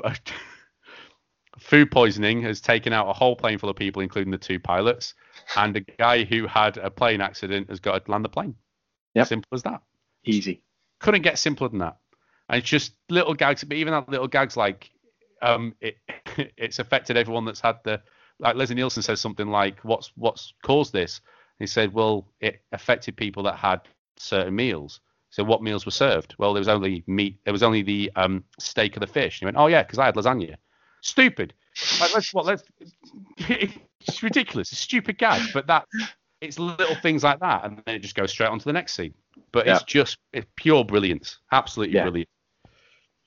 a- [laughs] food poisoning has taken out a whole plane full of people, including the two pilots, and a guy who had a plane accident has got to land the plane.
Yep.
Simple as that
Easy.
couldn't get simpler than that. And it's just little gags, but even that little gags like um it [laughs] it's affected everyone that's had the like Leslie Nielsen says something like what's what's caused this? He said, Well, it affected people that had certain meals. So what meals were served? Well, there was only meat. There was only the um, steak of the fish. And he went, oh yeah, because I had lasagna. Stupid. Like, let's what? Let's. [laughs] It's ridiculous. It's a stupid gag, but that it's little things like that, and then it just goes straight on to the next scene. But it's just it's pure brilliance. Absolutely
Yeah.
brilliant.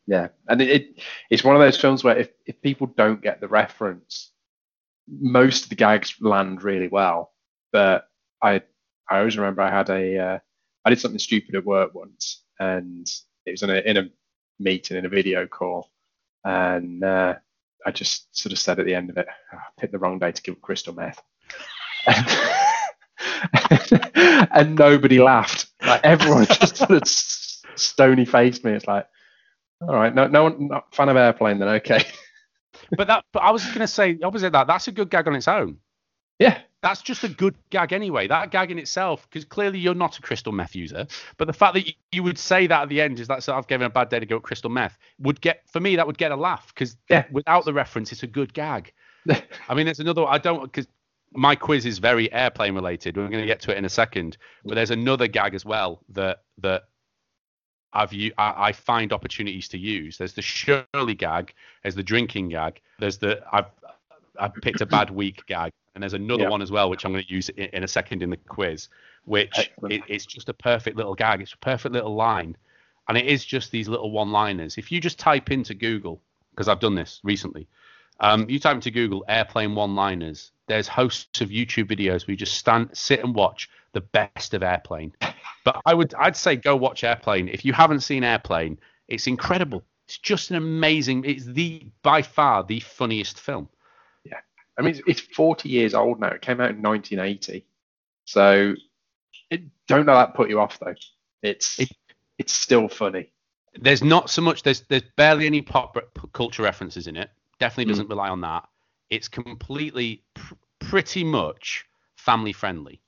Yeah, and it, it it's one of those films where if, if people don't get the reference, most of the gags land really well. But I I always remember I had a uh, I did something stupid at work once, and it was in a in a meeting in a video call, and uh, I just sort of said at the end of it, "Oh, I picked the wrong day to give crystal meth. [laughs] and nobody laughed. Like everyone [laughs] just sort of stony faced me. It's like, all right, no, no one, not fan of airplane then. Okay, [laughs]
But that, but I was going to say opposite that. That's a good gag on its own.
yeah,
That's just a good gag anyway. That gag in itself, because clearly you're not a crystal meth user, but the fact that you, you would say that at the end is that I've given a bad day to go with crystal meth would get for me that would get a laugh because
Yeah.
without the reference it's a good gag. [laughs] I mean, there's another. I don't because my quiz is very airplane related. We're going to get to it in a second, but there's another gag as well that that I've u- I, I find opportunities to use. There's the Shirley gag. There's the drinking gag. There's the I've I picked a bad week [clears throat] gag, and there's another
Yeah.
one as well, which I'm going to use in, in a second in the quiz, which it, it's just a perfect little gag. It's a perfect little line, and it is just these little one-liners. If you just type into Google, because I've done this recently, um, you type into Google airplane one-liners. There's hosts of YouTube videos where you just stand, sit and watch the best of airplane. But I would, I'd say go watch airplane. If you haven't seen airplane, it's incredible. It's just an amazing. It's the by far the funniest film.
Yeah, I mean, it's, it's 40 years old now. It came out in 1980, so it, don't let that put you off though. It's
It-
it's still funny.
there's not so much there's there's barely any pop culture references in it definitely
Mm.
doesn't rely on that. It's completely pr- pretty much family friendly.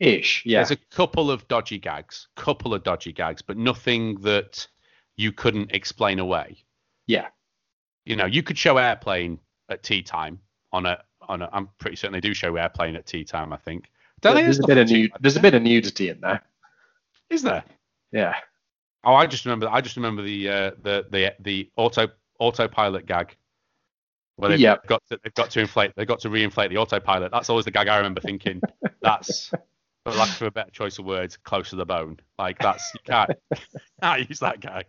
Ish, yeah,
there's a couple of dodgy gags couple of dodgy gags but nothing that you couldn't explain away.
Yeah,
you know you could show airplane at tea time on a on a i'm pretty certain they do show airplane at tea time i think. Don't
there's a bit of
nothing
nu-
too-
there's a bit of nudity in there.
is there?
Yeah,
Oh, I just remember. I just remember the uh, the the the auto autopilot gag. Where they've
Yep.
got to, they've got to inflate. They've got to reinflate the autopilot. That's always the gag I remember thinking. That's, for lack of a better choice of words, close to the bone. Like that's you can't, can't use that gag.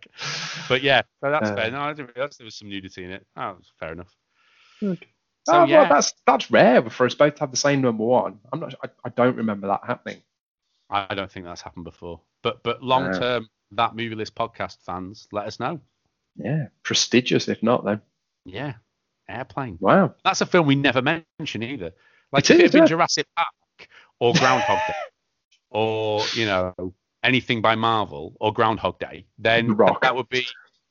But yeah, so that's
Uh.
fair. No, I didn't realize there was some nudity in it. Oh, that's fair enough.
Good.
So
oh,
yeah,
well, that's that's rare for us both to have the same number one. I'm not. I, I don't remember that happening.
I don't think that's happened before. But but long
Uh.
term, that movie list podcast fans, let us know.
Yeah, prestigious if not then.
Yeah, airplane.
Wow.
That's a film we never mention either. Like
It
if it had been
yeah.
Jurassic Park or Groundhog Day or you know anything by Marvel or Groundhog Day, then
The Rock.
that would be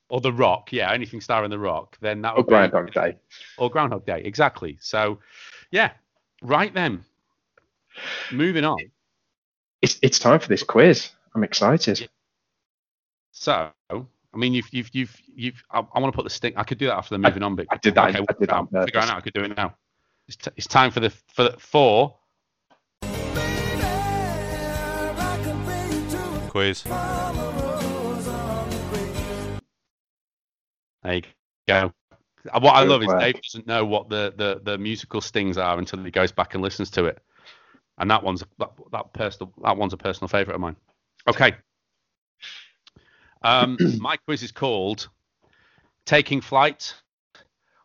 or The Rock, yeah, anything starring The Rock, then that
Or
would be
Groundhog Day.
or Groundhog Day, exactly. So, yeah, right then. Moving on.
It's it's time for this quiz. I'm excited.
So, I mean, you've you've you've you've. I, I want to put the sting. I could do that after the moving on bit.
I did that-
Okay,
I did that on
Figure it out. I could do it now. It's, t- it's time for the for the for
Quiz.
There you go. Uh, What I love is. Dave doesn't know what the, the, the musical stings are until he goes back and listens to it, and that one's that, that personal that one's a personal favourite of mine. Okay. Um, [clears throat] my quiz is called "Taking Flight"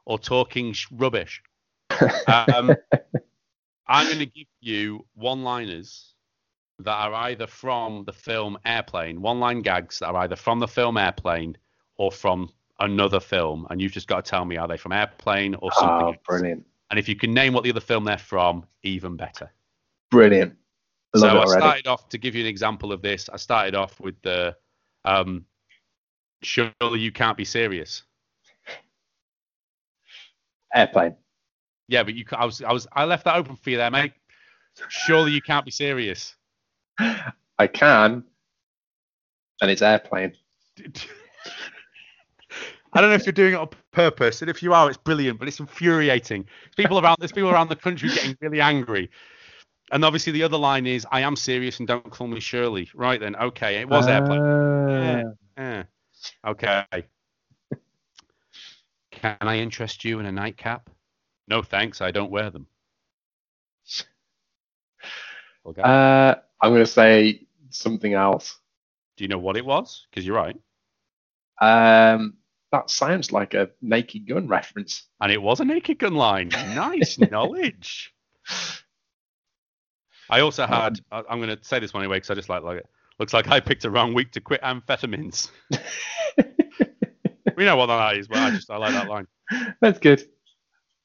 or "Talking Rubbish." Um, [laughs] I'm going to give you one-liners that are either from the film Airplane, one-line gags that are either from the film Airplane or from another film, and you've just got to tell me are they from Airplane or something.
Oh,
else.
brilliant.
And if you can name what the other film they're from, even better.
Brilliant. Love
so I started off to give you an example of this. I started off with the um, surely you can't be serious.
Airplane.
Yeah, but you. I was, I was, I left that open for you there, mate. Surely you can't be serious.
I can. And it's airplane. [laughs]
I don't know if you're doing it on purpose, and if you are, it's brilliant, but it's infuriating. People around, there's people around the country getting really angry. And obviously, the other line is, "I am serious, and don't call me Shirley." Right then, okay, it was airplane.
Ah.
Yeah. Okay. Can I interest you in a nightcap? No, thanks. I don't wear them. Okay.
Uh, I'm going to say something else.
Do you know what it was? Because you're right.
Um, that sounds like a Naked Gun reference.
And it was a Naked Gun line. Nice [laughs] knowledge. I also had. I- I'm going to say this one anyway because I just like like it. Looks like I picked a wrong week to quit amphetamines. [laughs] we know what that is, but I just I like that line.
That's good.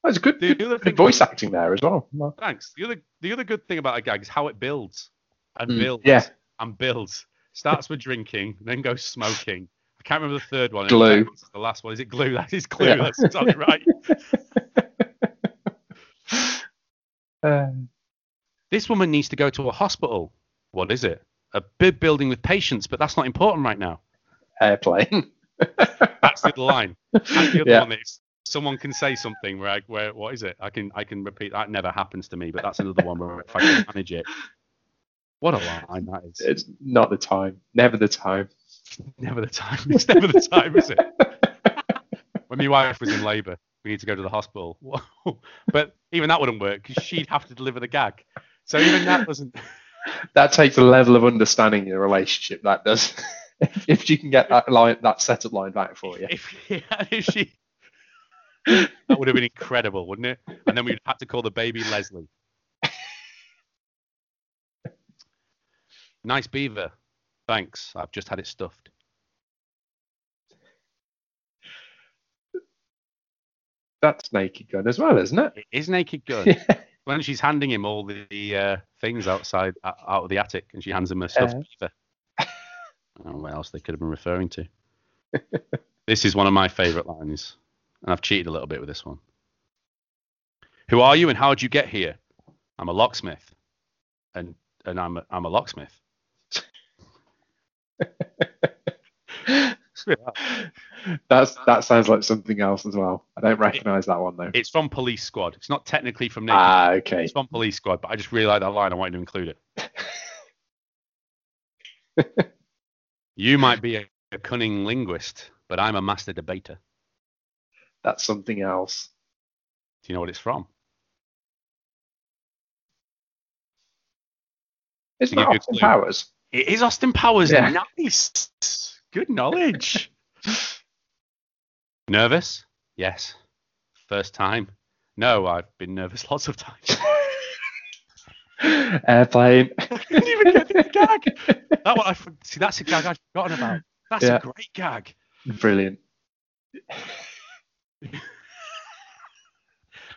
That's good,
The
good,
other
good
thing-
voice acting there as well.
Thanks. The other the other good thing about a gag is how it builds and
Mm,
builds
yeah.
and builds. Starts with drinking, then goes smoking. I can't remember the third one.
Glue.
The last one is it glue? [laughs] That is glue.
Yeah.
That's exactly right.
Uh, [laughs]
This woman needs to go to a hospital. What is it? A big building with patients, but that's not important right now.
airplane. [laughs]
That's the line. That's the other
Yeah.
one. Is someone can say something where, I, where what is it? I can I can repeat that. Never happens to me, but that's another one where if I can manage it. What a line that is.
it's not the time. Never the time. [laughs]
Never the time. It's never the time, is it? [laughs] When my wife was in labour, we need to go to the hospital. but even that wouldn't work because she'd have to deliver the gag. So even that doesn't.
That takes a level of understanding in a relationship. That does. [laughs] if, if you can get that line, that setup line back for you.
If, [laughs] if she. That would have been incredible, wouldn't it? And then we'd have to call the baby Leslie. Nice beaver. Thanks. I've just had it stuffed.
That's Naked Gun as well, isn't it?
It is Naked Gun.
Yeah. [laughs]
when she's handing him all the uh, things outside out of the attic, and she hands him a stuffed
Uh.
beaver. I don't know what else they could have been referring to. [laughs] this is one of my favourite lines, and I've cheated a little bit with this one. Who are you, and how did you get here? I'm a locksmith, and and I'm a, I'm a locksmith. [laughs]
That's that sounds like something else as well. I don't recognise that one though.
It's from Police Squad. It's not technically from Naked.
Ah, okay.
It's from Police Squad, but I just really like that line. I wanted to include it. [laughs] you might be a, a cunning linguist, but I'm a master debater.
That's something else.
Do you know what it's from?
Isn't that
give you a
Austin. Powers?
It is Austin Powers.
Yeah.
Nice. Good knowledge. [laughs] Nervous? Yes. First time? No, I've been nervous [laughs] lots of times.
Airplane. [laughs]
I didn't even get the gag. That one, I see. That's a gag I'd forgotten about. That's
Yeah.
a great gag.
Brilliant. [laughs]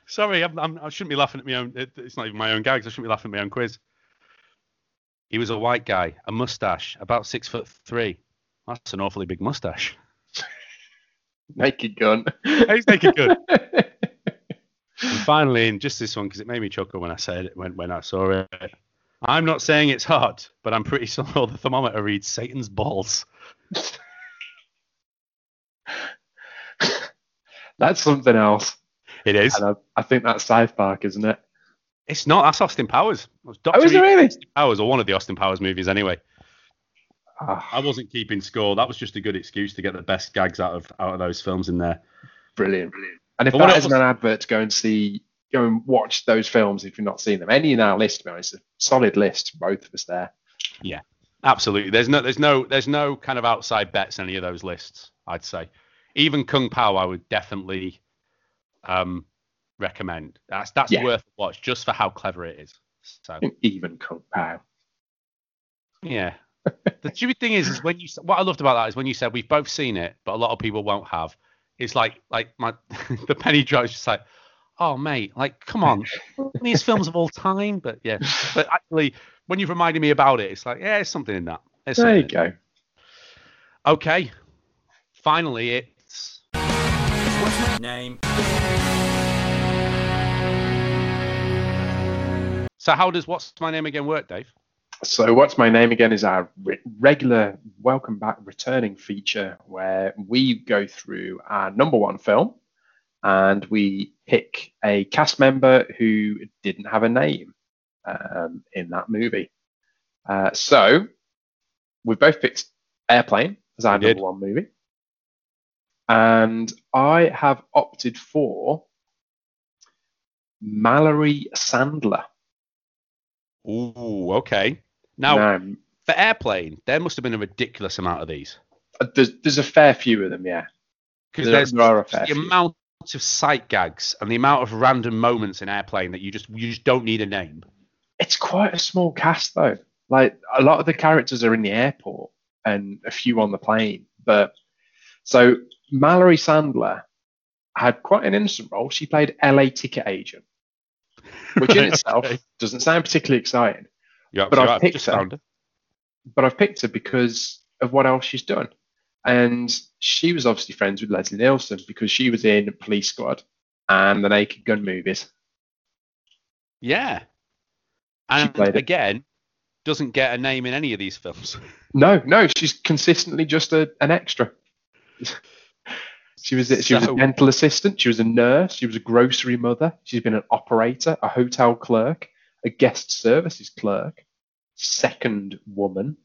Sorry, I'm, I'm, I shouldn't be laughing at my own. it- It's not even my own gags. I shouldn't be laughing at my own quiz. He was a white guy, a mustache, about six foot three. That's an awfully big mustache.
Naked Gun.
He's naked good. [laughs] And finally, in just this one because it made me chuckle when I said it when when I saw it. I'm not saying it's hot, but I'm pretty [laughs] sure the thermometer reads Satan's balls. [laughs]
That's something else.
It is.
And I, I think that's South Park, isn't it?
It's not. That's Austin Powers. It was Dr.
Oh, is it really?
Austin Powers, or one of the Austin Powers movies, anyway.
Ah,
I wasn't keeping score. That was just a good excuse to get the best gags out of out of those films in there.
brilliant, brilliant. And if
But what
that
else-
isn't an advert to go and see, go and watch those films if you've not seen them. Any in our list, to be honest, a solid list, both of us there.
Yeah, absolutely. There's no there's no there's no kind of outside bets in any of those lists, I'd say. Even Kung Pow I would definitely um recommend. That's that's
Yeah.
worth a watch just for how clever it is. So
Even Kung Pow.
yeah. [laughs] the stupid thing is, is when you what I loved about that is when you said we've both seen it, but a lot of people won't have. It's like like my [laughs] the penny drop is just like oh mate, like come on, these films of all time. But yeah, but actually, when you've reminded me about it, it's like yeah, there's something in that. There's
There you go.
Okay, finally, it's What's my
Name.
so how does what's my name again work, Dave?
So, What's My Name Again is our re- regular welcome back returning feature where we go through our number one film and we pick a cast member who didn't have a name um, in that movie. Uh, so, we've both picked Airplane as our number one movie. And I have opted for Mallory Sandler.
Ooh, okay. Now
Now,
for airplane, there must have been a ridiculous amount of these
Uh, There's, there's a fair few of them, yeah.
because
There-
there's
there are a fair
the
few.
amount of sight gags and the amount of random moments in airplane that you just you just don't need a name.
It's quite a small cast, though. Like a lot of the characters are in the airport and a few on the plane. But so Mallory Sandler had quite an innocent role. She played LA ticket agent, which in [laughs] itself doesn't sound particularly exciting.
Yeah,
But
so
I've picked
just
her. But I've picked her because of what else she's done. And she was obviously friends with Leslie Nielsen because she was in Police Squad and the Naked Gun movies.
Yeah. And
played it.
again, doesn't get a name in any of these films. [laughs]
No, no, she's consistently just a, an extra. she was she was a dental assistant. She was a nurse. She was a grocery mother. She's been an operator, a hotel clerk, a guest services clerk, second woman,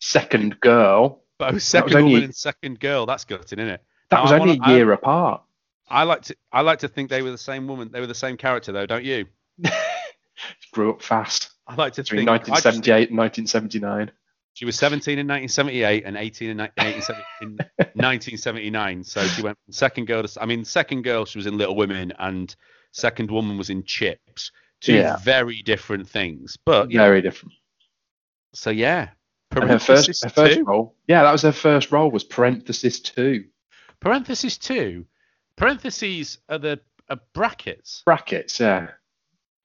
second girl.
Both second
only-
woman and second girl. That's gutting, isn't it?
That
Now,
was
I
only
wanna-
a year apart.
I like to I like to think they were the same woman. They were the same character though, don't you? [laughs]
Grew up fast
I like to
between
think I just-
1978 and 1979.
she was 17 in 1978 and 18 in, ni- 1870 in [laughs] 1979. So she went from second girl to I mean second girl she was in Little Women and second woman was in Chips. Two
Yeah.
very different things. But know,
Very different.
so yeah.
Her first, her first
two.
role, yeah, that was her first role. Was parenthesis two
Parenthesis two. Parentheses are the are brackets.
brackets? Yeah.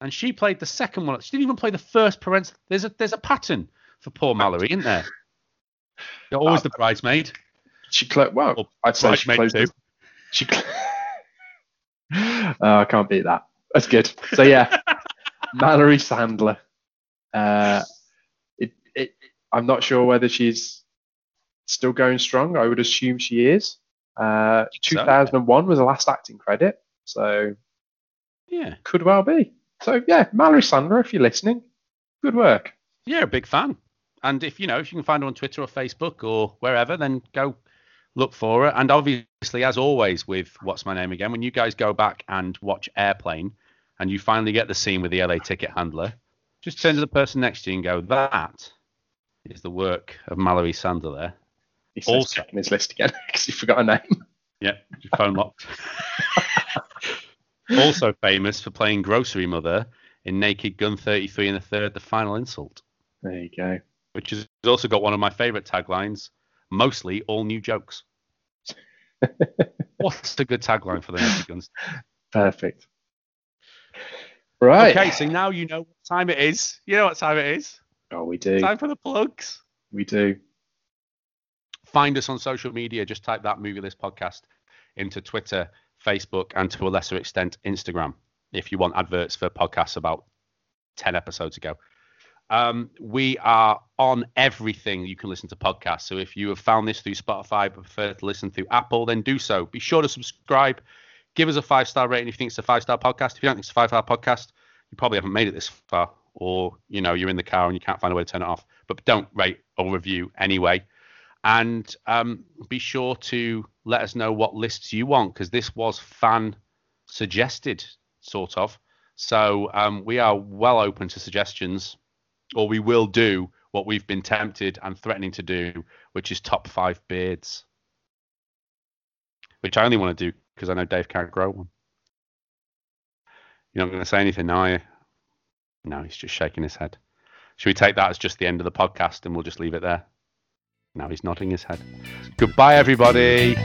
and she played the second one. She didn't even play the first parent. There's a there's a pattern for poor Mallory, isn't there? You're always the uh, bridesmaid.
She clo- well,
Or
I'd say she closed.
too. [laughs]
She. Cl- [laughs] oh, I can't beat that. That's good. So yeah, [laughs] Mallory Sandler. Uh, it, it, I'm not sure whether she's still going strong. I would assume she is. Uh,
So,
2001 was the last acting credit, so
Yeah,
could well be. So yeah, Mallory Sandler, if you're listening, good work.
yeah, a big fan. And if you know, if you can find her on Twitter or Facebook or wherever, then go look for her. And obviously, as always with What's My Name Again, when you guys go back and watch Airplane, and you finally get the scene with the LA ticket handler, just turn to the person next to you and go, "That is the work of Mallory Sandler." There.
He says
Also-
checking his list again [laughs] because he forgot a name.
Yeah, your phone locked. [laughs] also famous for playing Grocery Mother in Naked Gun 33 and the Third, The Final Insult,
There you go.
which has also got one of my favourite taglines, mostly all new jokes. [laughs] What's a good tagline for the Naked Guns?
Perfect. Right.
Okay, so now you know what time it is. You know what time it is.
Oh, we do.
Time for the plugs.
We do.
Find us on social media. Just type that Movie List podcast into Twitter, Facebook, and to a lesser extent, Instagram. If you want adverts for podcasts about 10 episodes ago. Um, we are on everything you can listen to podcasts. So if you have found this through Spotify, but prefer to listen through Apple, then do so. Be sure to subscribe. Give us a five star rating if you think it's a five star podcast. If you don't think it's a five star podcast, you probably haven't made it this far, or you know you're in the car and you can't find a way to turn it off. But don't rate or review anyway. And um, be sure to let us know what lists you want because this was fan suggested, sort of. So um, we are well open to suggestions, or we will do what we've been tempted and threatening to do, which is top five beards. Which I only want to do because I know Dave can't grow one. You're not going to say anything are you? No, he's just shaking his head. Should we take that as just the end of the podcast and we'll just leave it there? Now he's nodding his head. Goodbye, everybody.